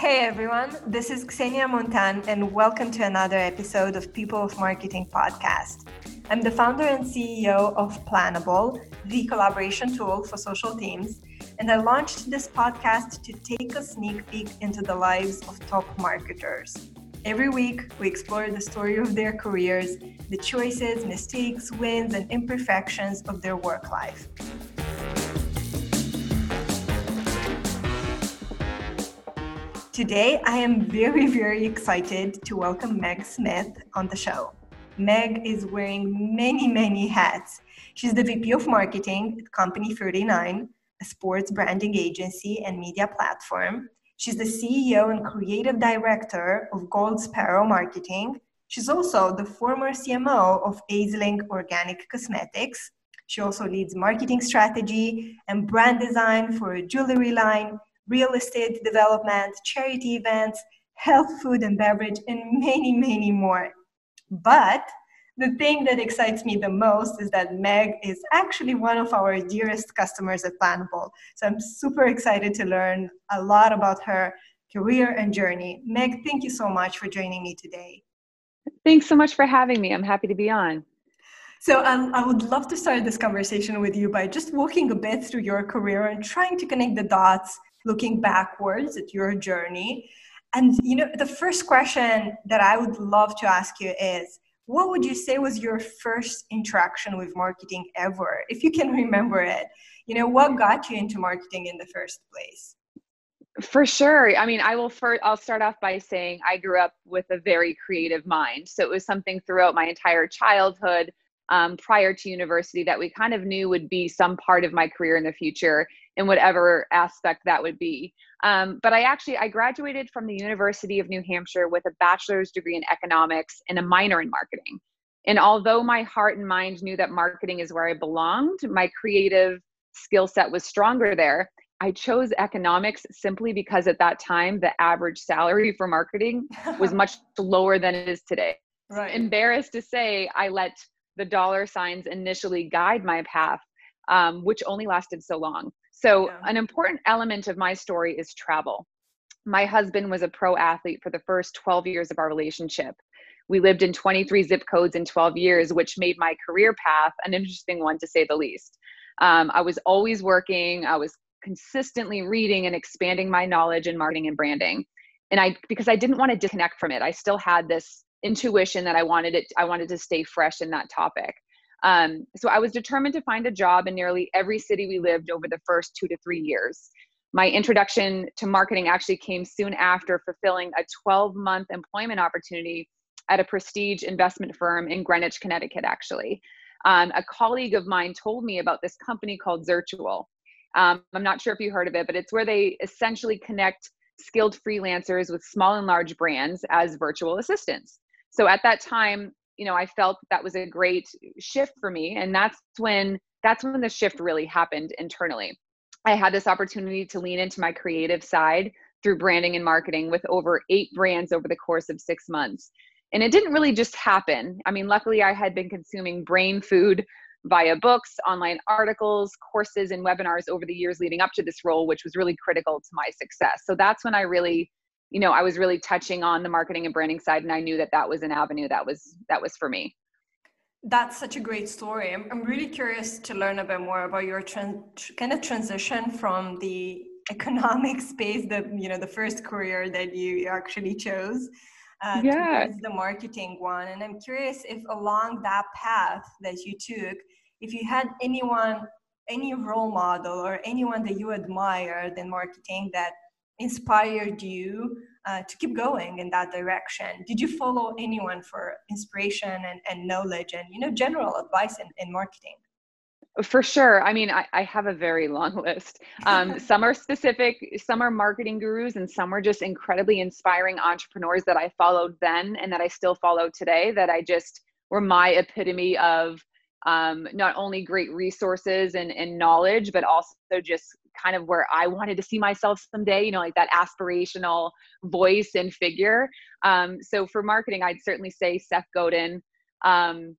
Hey everyone, this is Xenia Muntean, and welcome to another episode of People of Marketing podcast. I'm the founder and CEO of Planable, the collaboration tool for social teams, and I launched this podcast to take a sneak peek into the lives of top marketers. Every week, we explore the story of their careers, the choices, mistakes, wins, and imperfections of their work life. Today, I am very, very excited to welcome Meg Smith on the show. Meg is wearing many, many hats. She's the VP of Marketing at Company 39, a sports branding agency and media platform. She's the CEO and creative director of Gold Sparrow Marketing. She's also the former CMO of Aisling Organic Cosmetics. She also leads marketing strategy and brand design for a jewelry line real estate development, charity events, health, food, and beverage, and many, many more. But the thing that excites me the most is that Meg is actually one of our dearest customers at Planable. So I'm super excited to learn a lot about her career and journey. Meg, thank you so much for joining me today. Thanks so much for having me. I'm happy to be on. So um, I would love to start this conversation with you by just walking a bit through your career and trying to connect the dots looking backwards at your journey. And you know, the first question that I would love to ask you is what would you say was your first interaction with marketing ever? If you can remember it you know what got you into marketing in the first place? For sure. I mean i will first i'll start off by saying i grew up with a very creative mind. So it was something throughout my entire childhood um, prior to university that we kind of knew would be some part of my career in the future in whatever aspect that would be. Um, but I actually I graduated from the University of New Hampshire with a bachelor's degree in economics and a minor in marketing. And although my heart and mind knew that marketing is where I belonged, my creative skill set was stronger there. I chose economics simply because at that time the average salary for marketing was much lower than it is today. Right. Embarrassed to say, I let the dollar signs initially guide my path, um, which only lasted so long. So, yeah. an important element of my story is travel. My husband was a pro athlete for the first 12 years of our relationship. We lived in 23 zip codes in 12 years, which made my career path an interesting one to say the least. Um, I was always working, I was consistently reading and expanding my knowledge in marketing and branding. And I, because I didn't want to disconnect from it, I still had this intuition that I wanted it, I wanted to stay fresh in that topic. Um, so I was determined to find a job in nearly every city we lived over the first two to three years. My introduction to marketing actually came soon after fulfilling a 12 month employment opportunity at a prestige investment firm in Greenwich, Connecticut, actually. Um, a colleague of mine told me about this company called Zirtual. Um, I'm not sure if you heard of it, but it's where they essentially connect skilled freelancers with small and large brands as virtual assistants. So at that time, you know i felt that was a great shift for me and that's when that's when the shift really happened internally. I had this opportunity to lean into my creative side through branding and marketing with over eight brands over the course of six months. And it didn't really just happen. I mean luckily i had been consuming brain food via books online articles courses and webinars over the years leading up to this role which was really critical to my success. So that's when i really you know i was really touching on the marketing and branding side and i knew that that was an avenue that was that was for me. That's such a great story. I'm, I'm really curious to learn a bit more about your kind of transition from the economic space the you know the first career that you actually chose uh, yeah. the marketing one. And i'm curious if along that path that you took if you had anyone any role model or anyone that you admired in marketing that inspired you uh, to keep going in that direction? Did you follow anyone for inspiration and, and knowledge and you know general advice in, in marketing? For sure. I mean, I, I have a very long list. Um, some are specific, some are marketing gurus, and some are just incredibly inspiring entrepreneurs that I followed then and that I still follow today that I just were my epitome of um, not only great resources and, and knowledge, but also just kind of where I wanted to see myself someday, you know, like that aspirational voice and figure. Um, so for marketing, I'd certainly say Seth Godin, um,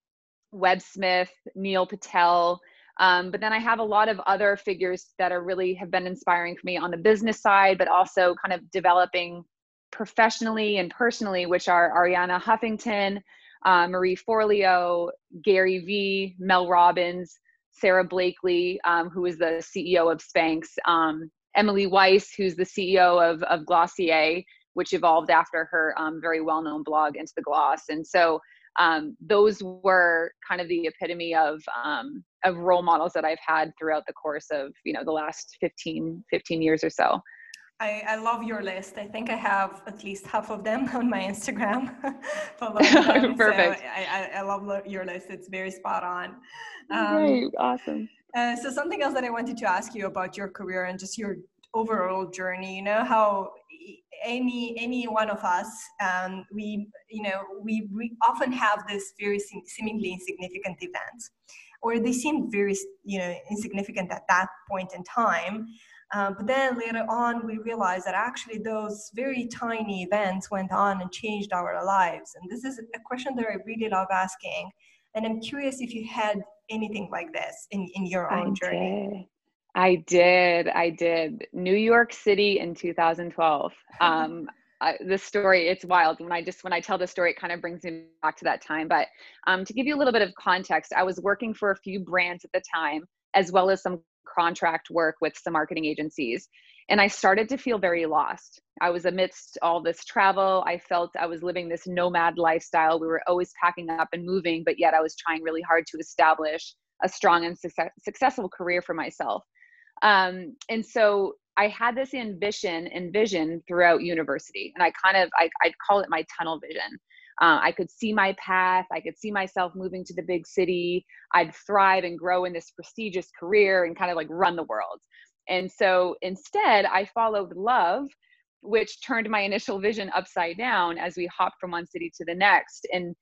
Web Smith, Neil Patel. Um, but then I have a lot of other figures that are really have been inspiring for me on the business side, but also kind of developing professionally and personally, which are Arianna Huffington, uh, Marie Forleo, Gary Vee, Mel Robbins, Sara Blakely, um, who is the CEO of Spanx, um, Emily Weiss, who's the CEO of, of Glossier, which evolved after her um, very well known blog, Into the Gloss. And so um, those were kind of the epitome of, um, of role models that I've had throughout the course of, you know, the last 15, 15 years or so. I, I, love your list. I think I have at least half of them on my Instagram. Perfect. So I, I, love your list. It's very spot on. Um, Great. Awesome. Uh, so something else that I wanted to ask you about your career and just your overall journey. You know how any any one of us, um, we you know we, we often have this very seemingly insignificant events, or they seem very you know insignificant at that point in time uh, but then later on, we realized that actually those very tiny events went on and changed our lives. And this is a question that I really love asking. And I'm curious if you had anything like this in, in your own I journey. Did. I did. I did. New York City in 2012. Um, I, the story it's wild when i just when i tell the story it kind of brings me back to that time but um, to give you a little bit of context i was working for a few brands at the time as well as some contract work with some marketing agencies. And I started to feel very lost. I was amidst all this travel. I felt I was living this nomad lifestyle. We were always packing up and moving, but yet I was trying really hard to establish a strong and success- successful career for myself. Um, and so I had this ambition and vision throughout university, and I kind of I, I'd call it my tunnel vision. Uh, I could see my path. I could see myself moving to the big city. I'd thrive and grow in this prestigious career and kind of like run the world. And so instead, I followed love, which turned my initial vision upside down as we hopped from one city to the next. And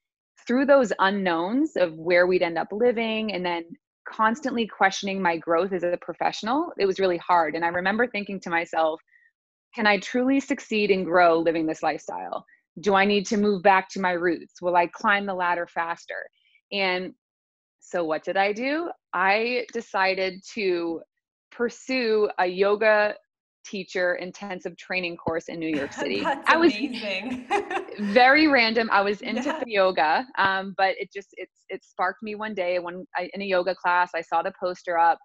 through those unknowns of where we'd end up living and then constantly questioning my growth as a professional, it was really hard. And I remember thinking to myself, can I truly succeed and grow living this lifestyle? Do I need to move back to my roots? Will I climb the ladder faster? And so, what did I do? I decided to pursue a yoga teacher intensive training course in New York City. I was very random. I was into yeah. yoga, um, but it just it's it sparked me one day when I, in a yoga class. I saw the poster up.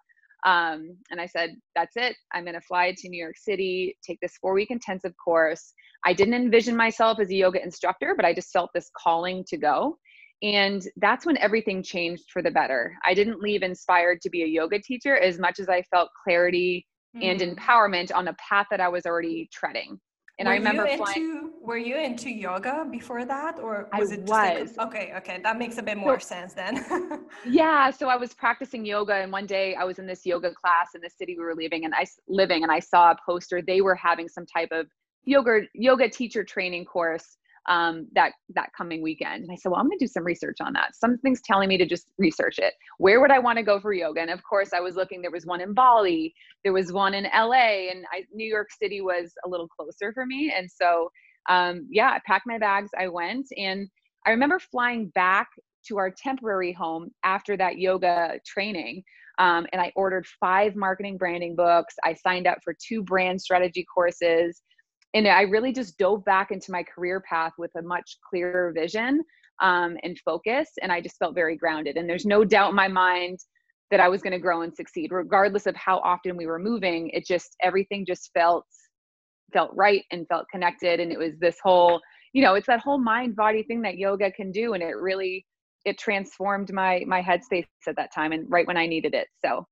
Um, and I said, that's it. I'm going to fly to New York City, take this four week intensive course. I didn't envision myself as a yoga instructor, but I just felt this calling to go. And that's when everything changed for the better. I didn't leave inspired to be a yoga teacher as much as I felt clarity mm. and empowerment on the path that I was already treading. And were I remember flying. Were you into yoga before that, or was I it? was. Like, okay, okay, that makes a bit more so, sense then. yeah, so I was practicing yoga, and one day I was in this yoga class in the city we were living, and I living, and I saw a poster. They were having some type of yoga yoga teacher training course um, that that coming weekend. And I said, well, I'm going to do some research on that. Something's telling me to just research it. Where would I want to go for yoga? And of course, I was looking. There was one in Bali, there was one in LA, and I, New York City was a little closer for me. And so, um, yeah, I packed my bags. I went, and I remember flying back to our temporary home after that yoga training. Um, and I ordered five marketing branding books. I signed up for two brand strategy courses and I really just dove back into my career path with a much clearer vision um, and focus. And I just felt very grounded. And there's no doubt in my mind that I was going to grow and succeed, regardless of how often we were moving. It just everything just felt felt right and felt connected. And it was this whole, you know, it's that whole mind body thing that yoga can do. And it really it transformed my my headspace at that time and right when I needed it. So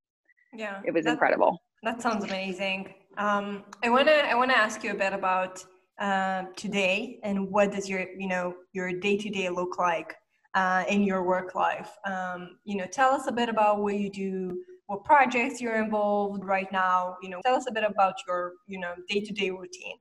yeah, it was that, incredible. That sounds amazing. Um, I wanna I wanna ask you a bit about uh, today and what does your you know your day to day look like uh, in your work life. Um, you know, tell us a bit about what you do, what projects you're involved right now. You know, tell us a bit about your you know day to day routine.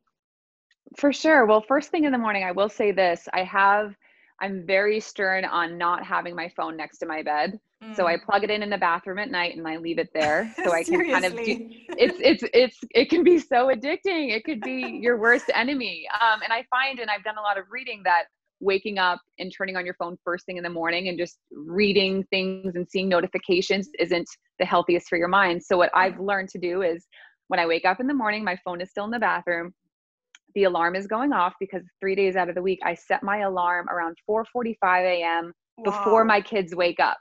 For sure. Well, first thing in the morning, I will say this: I have I'm very stern on not having my phone next to my bed. So I mm. plug it in in the bathroom at night and I leave it there so I can kind of do it's it's it's it can be so addicting. It could be your worst enemy. Um and I find and I've done a lot of reading that waking up and turning on your phone first thing in the morning and just reading things and seeing notifications isn't the healthiest for your mind. So what I've learned to do is when I wake up in the morning, my phone is still in the bathroom. The alarm is going off because 3 days out of the week I set my alarm around 4:45 a.m. Wow. before my kids wake up.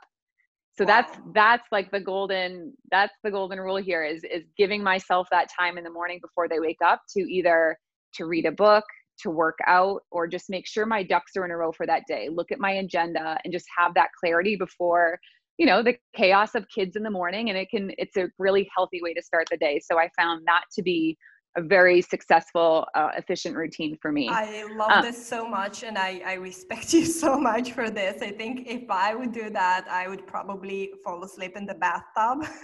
So wow. that's that's like the golden that's the golden rule here is is giving myself that time in the morning before they wake up to either to read a book, to work out or just make sure my ducks are in a row for that day. Look at my agenda and just have that clarity before you know the chaos of kids in the morning and it can it's a really healthy way to start the day. So i found that to be a very successful, uh, efficient routine for me. I love um, this so much, and I, I respect you so much for this. I think if I would do that, I would probably fall asleep in the bathtub.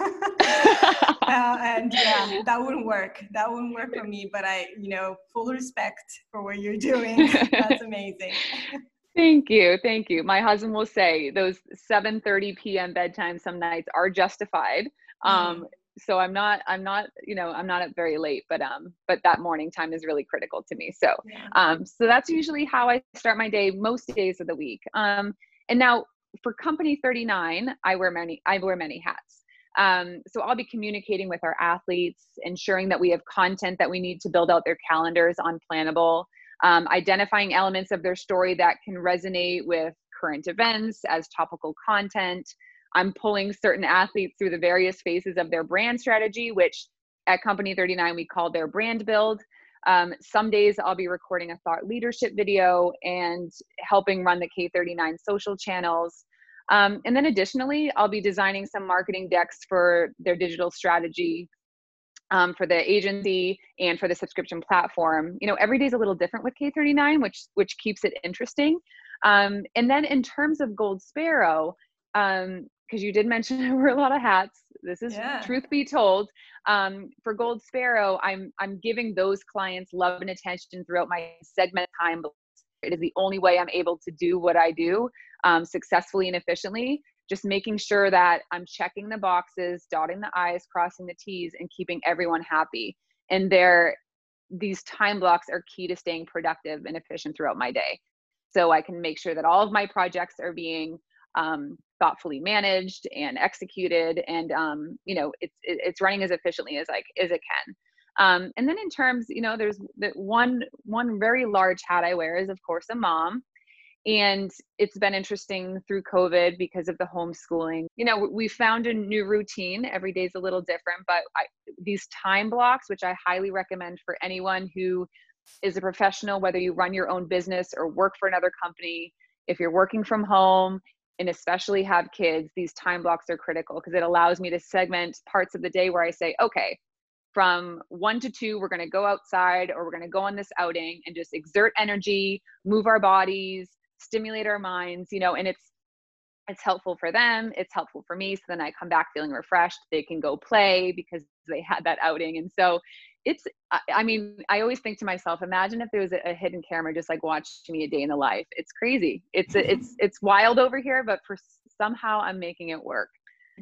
uh, and yeah, that wouldn't work. That wouldn't work for me. But I, you know, full respect for what you're doing. That's amazing. Thank you. Thank you. My husband will say those 7:30 p.m. bedtime some nights are justified. Um, mm so i'm not i'm not you know i'm not up very late but um but that morning time is really critical to me. So um so that's usually how i start my day most days of the week. Um and now for company 39 i wear many i wear many hats. Um, so I'll be communicating with our athletes, ensuring that we have content that we need to build out their calendars on Planable, um, identifying elements of their story that can resonate with current events as topical content, I'm pulling certain athletes through the various phases of their brand strategy, which at Company 39 we call their brand build. Um, some days I'll be recording a thought leadership video and helping run the K39 social channels. Um, and then additionally, I'll be designing some marketing decks for their digital strategy um, for the agency and for the subscription platform. You know, every day is a little different with K39, which which keeps it interesting. Um, and then in terms of Gold Sparrow, um, because you did mention I wear a lot of hats. This is yeah. truth be told. Um, for Gold Sparrow, I'm I'm giving those clients love and attention throughout my segment time. It is the only way I'm able to do what I do um, successfully and efficiently. Just making sure that I'm checking the boxes, dotting the I's, crossing the T's, and keeping everyone happy. And there, these time blocks are key to staying productive and efficient throughout my day. So I can make sure that all of my projects are being um, thoughtfully managed and executed and um, you know it's it's running as efficiently as like as it can. Um, and then in terms you know there's the one one very large hat i wear is of course a mom. And it's been interesting through covid because of the homeschooling. You know we found a new routine. Every day is a little different but I, these time blocks which i highly recommend for anyone who is a professional whether you run your own business or work for another company if you're working from home and especially have kids, these time blocks are critical because it allows me to segment parts of the day where I say, okay, from one to two, we're going to go outside or we're going to go on this outing and just exert energy, move our bodies, stimulate our minds, you know, and it's it's helpful for them it's helpful for me so then i come back feeling refreshed they can go play because they had that outing and so it's i mean i always think to myself imagine if there was a, hidden camera just like watching me a day in the life it's crazy it's it's it's wild over here but for somehow i'm making it work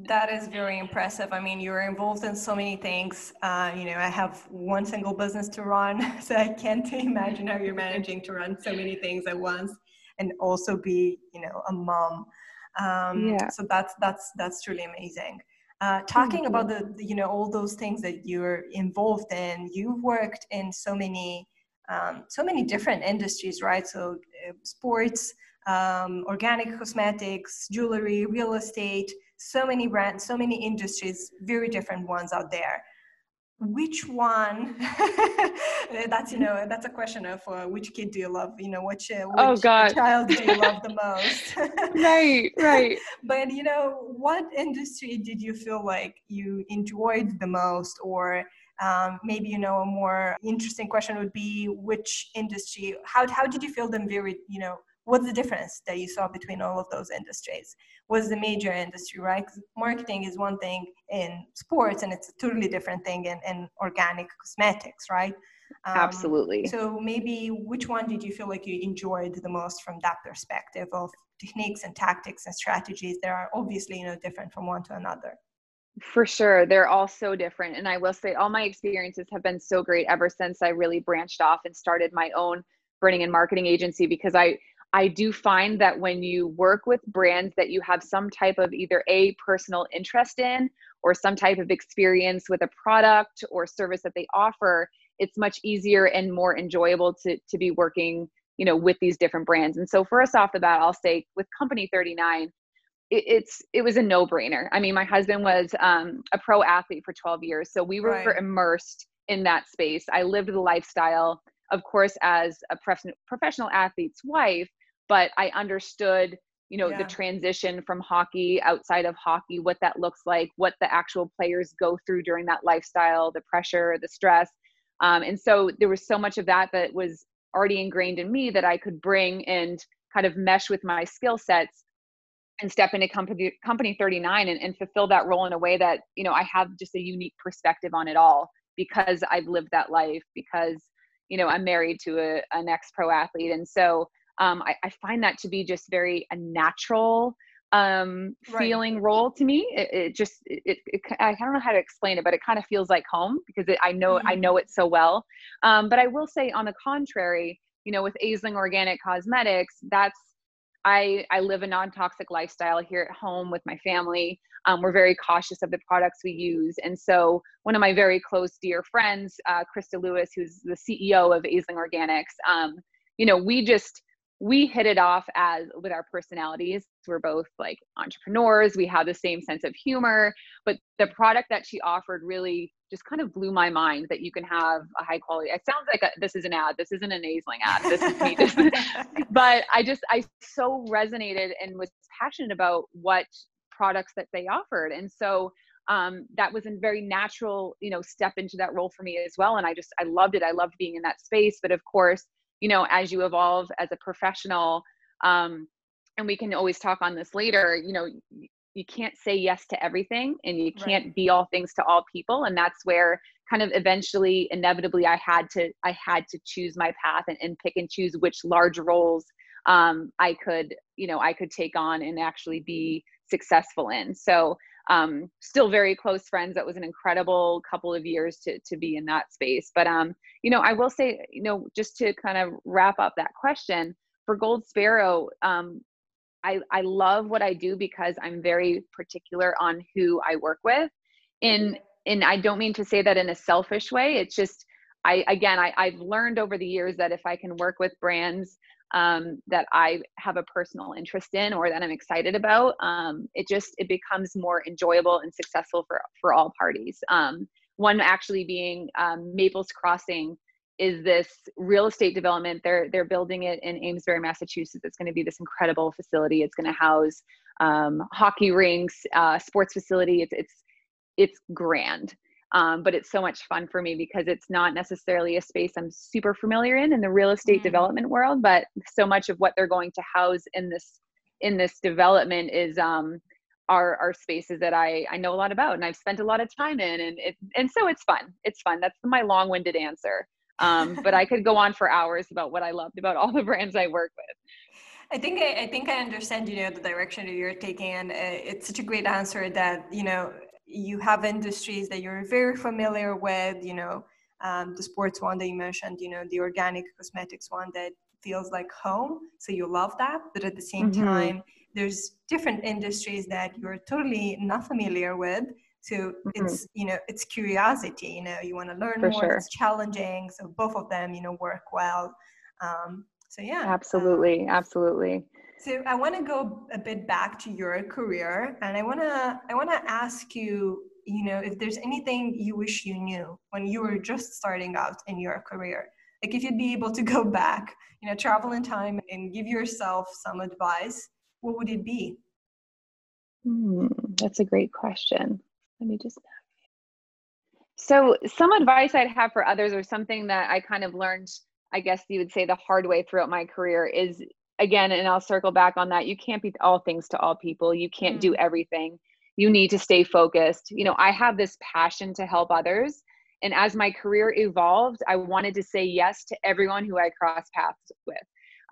that is very impressive. I mean, you're involved in so many things. Uh, you know, I have one single business to run, so I can't imagine how you're managing to run so many things at once and also be, you know, a mom. Um, yeah. So that's that's that's truly amazing. Uh, talking about the, you know all those things that you're involved in, you've worked in so many um, so many different industries, right? So uh, sports, um, organic cosmetics, jewelry, real estate, so many brands, so many industries, very different ones out there which one? That's you know that's a question of uh, which kid do you love? You know which, uh, oh, which oh God. child do you love the most? Right right. But you know what industry did you feel like you enjoyed the most? Or um, maybe you know a more interesting question would be which industry how, how did you feel them very you know what's the difference that you saw between all of those industries? Was the major industry right? Marketing is one thing in sports and it's a totally different thing in, in organic cosmetics right? Um, absolutely. so maybe which one did you feel like you enjoyed the most from that perspective of techniques and tactics and strategies that are obviously you know different from one to another? For sure they're all so different and i will say all my experiences have been so great ever since i really branched off and started my own branding and marketing agency because i I do find that when you work with brands that you have some type of either a personal interest in or some type of experience with a product or service that they offer, it's much easier and more enjoyable to to be working, you know, with these different brands. And so for us off the bat, I'll say with Company 39, it, it's it was a no-brainer. I mean, my husband was um, a pro athlete for 12 years, so we were right. immersed in that space. I lived the lifestyle, of course, as a prof- professional athlete's wife, but I understood, you know, yeah. the transition from hockey outside of hockey, what that looks like, what the actual players go through during that lifestyle, the pressure, the stress. Um, and so there was so much of that that was already ingrained in me that I could bring and kind of mesh with my skill sets and step into company company 39 and, and fulfill that role in a way that you know i have just a unique perspective on it all because i've lived that life because you know i'm married to a, an ex pro athlete and so um, I, I, find that to be just very a natural um, right. feeling role to me. It, it just, it, it, I don't know how to explain it, but it kind of feels like home because it, I know, mm-hmm. I know it so well. Um, but I will say on the contrary, you know, with Aisling Organic Cosmetics, that's, I, I live a non-toxic lifestyle here at home with my family. Um, we're very cautious of the products we use. And so one of my very close dear friends, uh, Krista Lewis, who's the CEO of Aisling Organics, um, you know, we just, we hit it off as with our personalities. We're both like entrepreneurs. We have the same sense of humor, but the product that she offered really just kind of blew my mind that you can have a high quality. It sounds like a, this is an ad. This isn't a Aisling ad. This is me. Just, but I just, I so resonated and was passionate about what products that they offered. And so um, that was a very natural, you know, step into that role for me as well. And I just, I loved it. I loved being in that space. But of course, you know as you evolve as a professional um, and we can always talk on this later you know you can't say yes to everything and you can't right. be all things to all people and that's where kind of eventually inevitably i had to i had to choose my path and, and pick and choose which large roles um, i could you know i could take on and actually be successful in so um, still very close friends. That was an incredible couple of years to to be in that space. But um, you know, I will say, you know, just to kind of wrap up that question for Gold Sparrow, um, I I love what I do because I'm very particular on who I work with. In and I don't mean to say that in a selfish way. It's just I again I, I've learned over the years that if I can work with brands um, that I have a personal interest in or that I'm excited about, um, it just it becomes more enjoyable and successful for for all parties. Um, one actually being um, Maples Crossing is this real estate development. They're they're building it in Amesbury, Massachusetts. It's going to be this incredible facility. It's going to house um, hockey rinks, uh, sports facility. It's it's it's grand um, but it's so much fun for me because it's not necessarily a space I'm super familiar in in the real estate mm-hmm. development world, but so much of what they're going to house in this in this development is um, are are spaces that I I know a lot about and I've spent a lot of time in, and it and so it's fun. It's fun. That's my long-winded answer. Um, but I could go on for hours about what I loved about all the brands I work with. I think I, I, think I understand, you know, the direction that you're taking, and uh, it's such a great answer that you know you have industries that you're very familiar with, you know, um, the sports one that you mentioned, you know, the organic cosmetics one that feels like home. So you love that. But at the same mm-hmm. time, there's different industries that you're totally not familiar with. So mm-hmm. it's, you know, it's curiosity, you know, you want to learn For more, sure. it's challenging. So both of them, you know, work well. Um, so yeah. Absolutely. Um, absolutely. So I want to go a bit back to your career, and I want to I want to ask you, you know, if there's anything you wish you knew when you were just starting out in your career. Like if you'd be able to go back, you know, travel in time and give yourself some advice, what would it be? Hmm, that's a great question. Let me just. So, some advice I'd have for others, or something that I kind of learned, I guess you would say, the hard way throughout my career, is again, and I'll circle back on that. You can't be all things to all people. You can't do mm. everything. You need to stay focused. You know, I have this passion to help others. And as my career evolved, I wanted to say yes to everyone who I crossed paths with.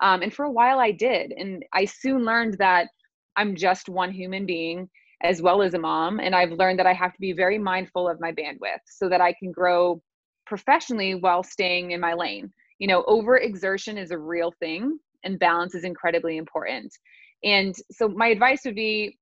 Um, and for a while, I did. And I soon learned that I'm just one human being as well as a mom. And I've learned that I have to be very mindful of my bandwidth so that I can grow professionally while staying in my lane. You know, overexertion is a real thing and balance is incredibly important. And so my advice would be,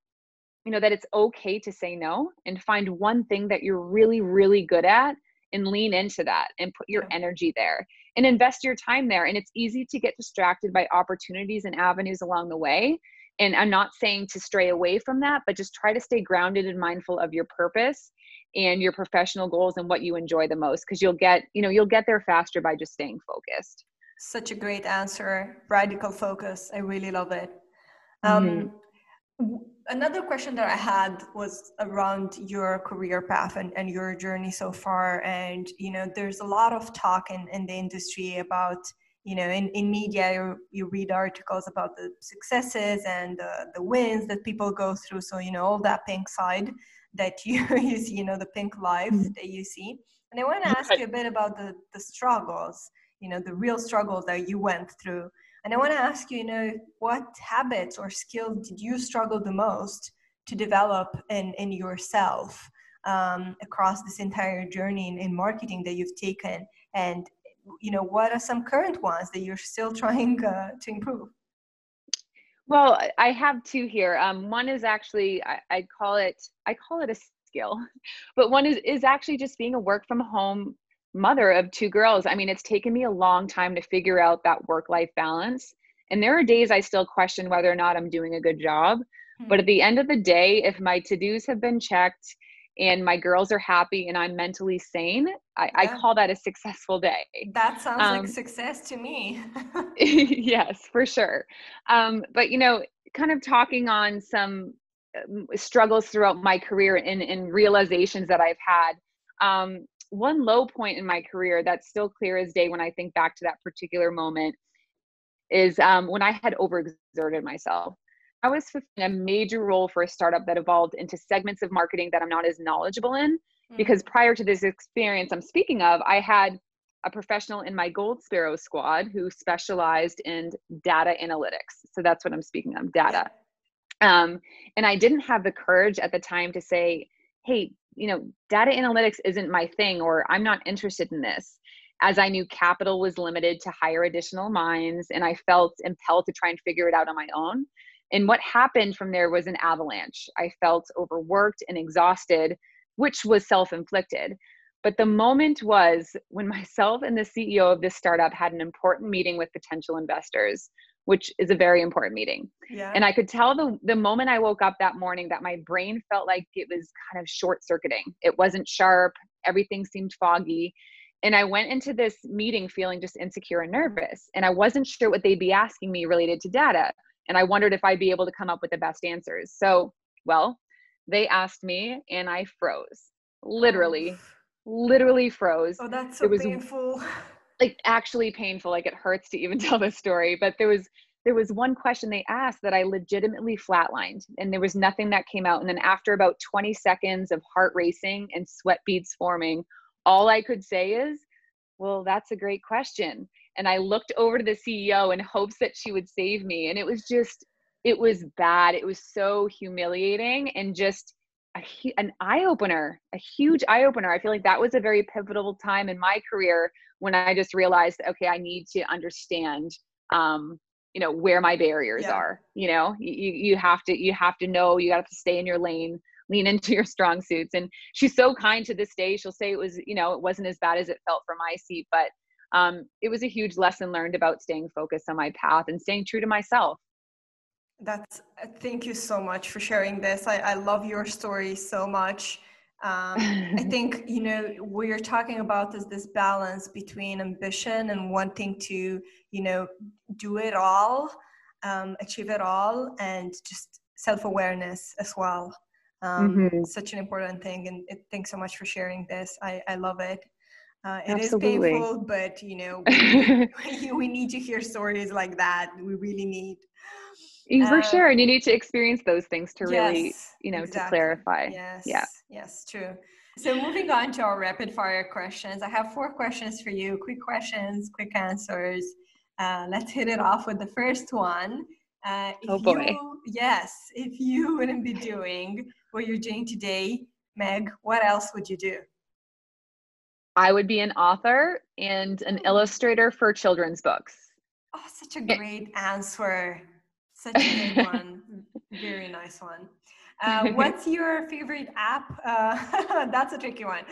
you know, that it's okay to say no and find one thing that you're really, really good at and lean into that and put your energy there and invest your time there. And it's easy to get distracted by opportunities and avenues along the way. And I'm not saying to stray away from that, but just try to stay grounded and mindful of your purpose and your professional goals and what you enjoy the most because you'll get, you know, you'll get there faster by just staying focused. Such a great answer. Radical focus. I really love it. Um, mm-hmm another question that I had was around your career path and, and your journey so far. And, you know, there's a lot of talk in, in the industry about, you know, in, in media, you, you read articles about the successes and the, the wins that people go through. So, you know, all that pink side that you, you see, you know, the pink life mm-hmm. that you see. And I want to ask you a bit about the, the struggles, you know, the real struggle that you went through and I want to ask you, you know, what habits or skills did you struggle the most to develop in, in yourself um, across this entire journey in, in, marketing that you've taken? And, you know, what are some current ones that you're still trying uh, to improve? Well, I have two here. Um, one is actually, I, I call it, I call it a skill, but one is, is actually just being a work from home mother of two girls. I mean, it's taken me a long time to figure out that work life balance. And there are days I still question whether or not I'm doing a good job. Mm-hmm. But at the end of the day, if my to dos have been checked and my girls are happy and I'm mentally sane, I, yeah. I call that a successful day. That sounds um, like success to me. yes, for sure. Um, but, you know, kind of talking on some um, struggles throughout my career and, and realizations that I've had. Um, one low point in my career that's still clear as day when I think back to that particular moment is um, when I had overexerted myself. I was fulfilling a major role for a startup that evolved into segments of marketing that I'm not as knowledgeable in. Mm-hmm. Because prior to this experience I'm speaking of, I had a professional in my Gold Sparrow squad who specialized in data analytics. So that's what I'm speaking of data. Um, and I didn't have the courage at the time to say, hey, you know, data analytics isn't my thing, or I'm not interested in this. As I knew capital was limited to hire additional minds, and I felt impelled to try and figure it out on my own. And what happened from there was an avalanche. I felt overworked and exhausted, which was self inflicted. But the moment was when myself and the CEO of this startup had an important meeting with potential investors which is a very important meeting. Yeah. And I could tell the the moment I woke up that morning that my brain felt like it was kind of short circuiting. It wasn't sharp, everything seemed foggy. And I went into this meeting feeling just insecure and nervous. And I wasn't sure what they'd be asking me related to data. And I wondered if I'd be able to come up with the best answers. So, well, they asked me and I froze. Literally, oh. literally froze. Oh, that's so it was, painful. like actually painful like it hurts to even tell this story but there was there was one question they asked that i legitimately flatlined and there was nothing that came out and then after about 20 seconds of heart racing and sweat beads forming all i could say is well that's a great question and i looked over to the ceo in hopes that she would save me and it was just it was bad it was so humiliating and just a, an eye opener, a huge eye opener. I feel like that was a very pivotal time in my career when I just realized, okay, I need to understand, um, you know, where my barriers yeah. are. You know, you you have to you have to know you got to stay in your lane, lean into your strong suits. And she's so kind to this day. She'll say it was, you know, it wasn't as bad as it felt for my seat, but um, it was a huge lesson learned about staying focused on my path and staying true to myself. That's uh, thank you so much for sharing this. I, I love your story so much. Um, I think you know what you're talking about is this balance between ambition and wanting to you know do it all, um, achieve it all, and just self awareness as well. Um, mm-hmm. Such an important thing, and it, thanks so much for sharing this. I, I love it. Uh, it is painful, but you know we, we need to hear stories like that. We really need for um, sure and you need to experience those things to really yes, you know exactly. to clarify yes yeah yes true. So moving on to our rapid fire questions i have four questions for you quick questions quick answers. Uh, let's hit it off with the first one. Uh, oh boy. you, yes if you wouldn't be doing what you're doing today meg what else would you do? I would be an author and an illustrator for children's books. Oh, such a great answer. Such a good one. Very nice one. Uh, what's your favorite app? Uh, that's a tricky one.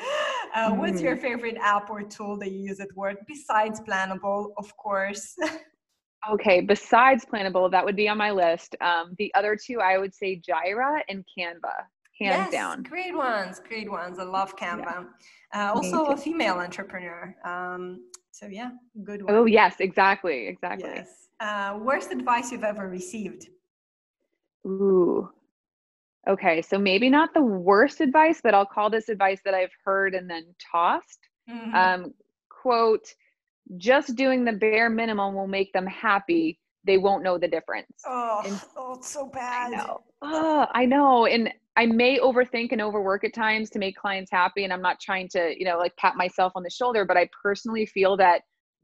Uh, what's your hmm. favorite app or tool that you use at work besides Planable, of course? okay, besides Planable, that would be on my list. Um, the other two, I would say Jira and Canva, hands yes, down. Great ones, great ones. I love Canva. Yeah. Uh, also, a female entrepreneur. Um, so yeah, good one. Oh yes, exactly, exactly. Yes. Uh, worst advice you've ever received? Ooh, Okay, so maybe not the worst advice, but I'll call this advice that I've heard and then tossed. Mm-hmm. Um, quote, just doing the bare minimum will make them happy. They won't know the difference. Oh, and, oh it's so bad. I know. Oh, I know. And I may overthink and overwork at times to make clients happy. And I'm not trying to, you know, like pat myself on the shoulder, but I personally feel that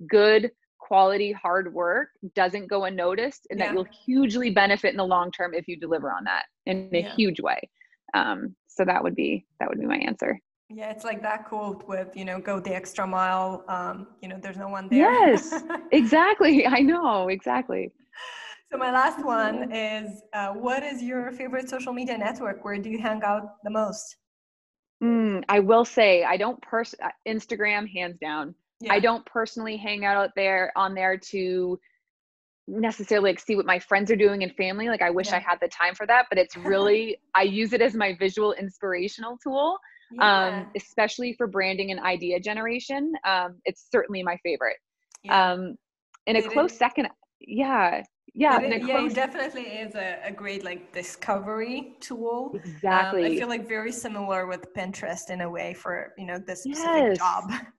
good quality hard work doesn't go unnoticed and yeah. that you'll hugely benefit in the long term if you deliver on that in a yeah. huge way. Um, so that would be that would be my answer. Yeah it's like that quote with you know go the extra mile um, you know there's no one there. Yes exactly i know exactly. So my last one is uh, what is your favorite social media network? Where do you hang out the most? Mm, i will say i don't pers uh, instagram hands down yeah. I don't personally hang out out there on there to necessarily like see what my friends are doing and family. Like I wish yeah. I had the time for that, but it's really I use it as my visual inspirational tool. Um, yeah. Um, especially for branding and idea generation. Um, it's certainly my favorite. Yeah. Um, in a it close is. second, yeah, yeah, it, yeah, it definitely is a, a, great like discovery tool. Exactly. Um, I feel like very similar with Pinterest in a way for you know this specific yes. job.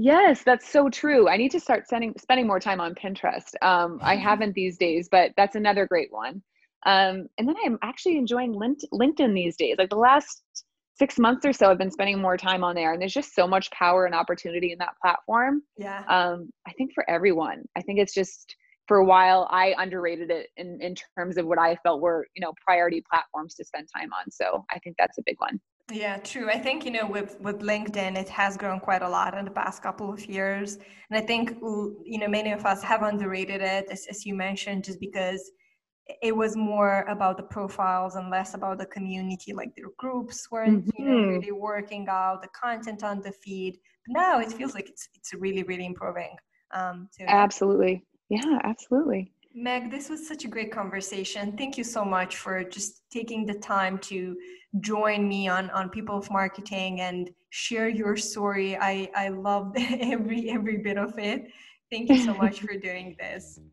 Yes, that's so true. I need to start sending, spending more time on Pinterest. Um, I haven't these days, but that's another great one. Um, and then I'm actually enjoying LinkedIn these days. Like the last six months or so, I've been spending more time on there, and there's just so much power and opportunity in that platform. Yeah. Um, I think for everyone, I think it's just for a while I underrated it in in terms of what I felt were you know priority platforms to spend time on. So I think that's a big one. Yeah, true. I think you know with with LinkedIn, it has grown quite a lot in the past couple of years, and I think you know many of us have underrated it, as, as you mentioned, just because it was more about the profiles and less about the community. Like their groups weren't mm-hmm. you know mm-hmm. really working out the content on the feed. But now it feels like it's it's really really improving. Um. Absolutely. Yeah, absolutely. Meg, this was such a great conversation. Thank you so much for just taking the time to join me on, on People of Marketing and share your story. I, I loved every every bit of it. Thank you so much for doing this.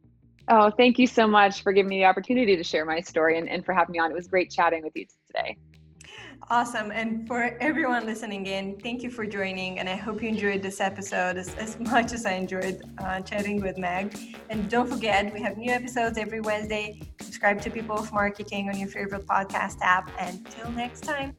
Oh, thank you so much for giving me the opportunity to share my story and, and for having me on. It was great chatting with you today. Awesome. And for everyone listening in, thank you for joining. And I hope you enjoyed this episode as, as much as I enjoyed uh, chatting with Meg. And don't forget, we have new episodes every Wednesday. Subscribe to People of Marketing on your favorite podcast app. And until next time.